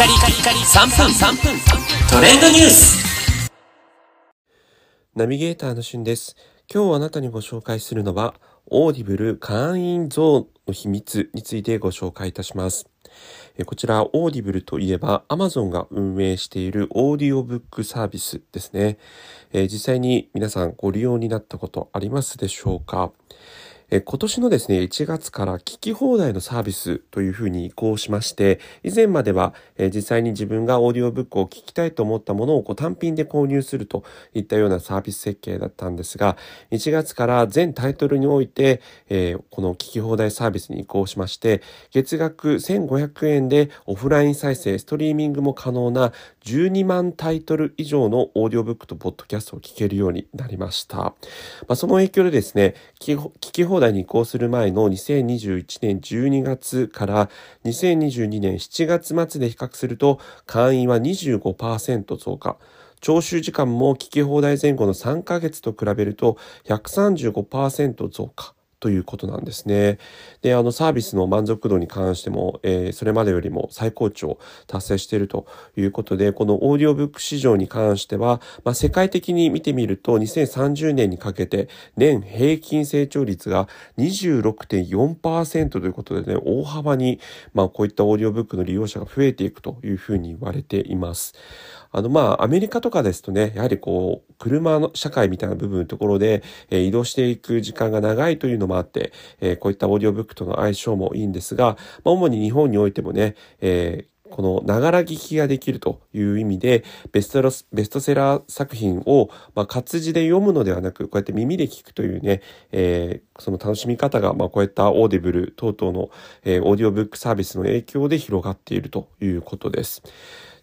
カリカリカリ3分3分トレンドニュースナビゲーターのしゅんです。今日あなたにご紹介するのは、オーディブル会員増の秘密についてご紹介いたします。こちら、オーディブルといえば、Amazon が運営しているオーディオブックサービスですね。えー実際に皆さんご利用になったことありますでしょうか？え今年のですね、1月から聞き放題のサービスというふうに移行しまして、以前までは、え実際に自分がオーディオブックを聞きたいと思ったものをこう単品で購入するといったようなサービス設計だったんですが、1月から全タイトルにおいて、えこの聞き放題サービスに移行しまして、月額1500円でオフライン再生、ストリーミングも可能な12万タイトル以上のオーディオブックとポッドキャストを聞けるようになりました。まあ、その影響でですね、聞き聞き放題に移行する前の2021年12月から2022年7月末で比較すると会員は25%増加。聴取時間も聞き放題前後の3ヶ月と比べると135%増加。ということなんですね。で、あのサービスの満足度に関しても、えーそれまでよりも最高値を達成しているということで、このオーディオブック市場に関しては、まあ、世界的に見てみると、2030年にかけて年平均成長率が26.4%ということでね、大幅に、まあ、こういったオーディオブックの利用者が増えていくというふうに言われています。あの、まあ、アメリカとかですとね、やはりこう、車の社会みたいな部分のところで、えー移動していく時間が長いというのももあって、えーこういったオーディオブックとの相性もいいんですが、まあ、主に日本においてもね、えーこのながら聞きができるという意味で、ベストロスベストセラー作品を、まあ、活字で読むのではなく、こうやって耳で聞くというね、えーその楽しみ方が、まあ、こういったオーディブル等々の、えーオーディオブックサービスの影響で広がっているということです。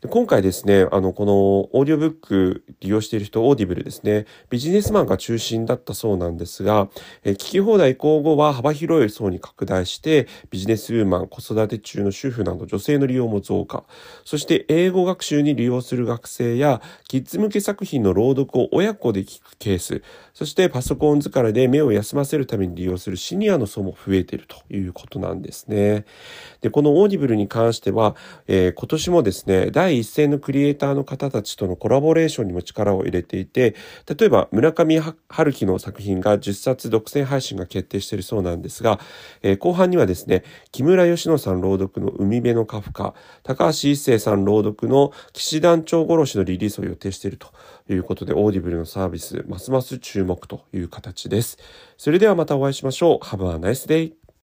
で今回ですね、あの、このオーディオブック利用している人、オーディブルですね、ビジネスマンが中心だったそうなんですが、え聞き放題移行後は幅広い層に拡大して、ビジネスウーマン、子育て中の主婦など女性の利用も増加。そして英語学習に利用する学生や、キッズ向け作品の朗読を親子で聞くケース、そしてパソコン疲れで目を休ませるために利用するシニアの層も増えているということなんですね。で、このオーディブルに関しては、えー今年もですね、第第一線のクリエイターの方たちとのコラボレーションにも力を入れていて、例えば村上春樹の作品が10冊独占配信が決定しているそうなんですが、えー後半にはですね、木村佳乃さん朗読の海辺のカフカ、高橋一生さん朗読の騎士団長殺しのリリースを予定しているということで、オーディブルのサービス、ますます注目という形です。それではまたお会いしましょう。Have a nice day!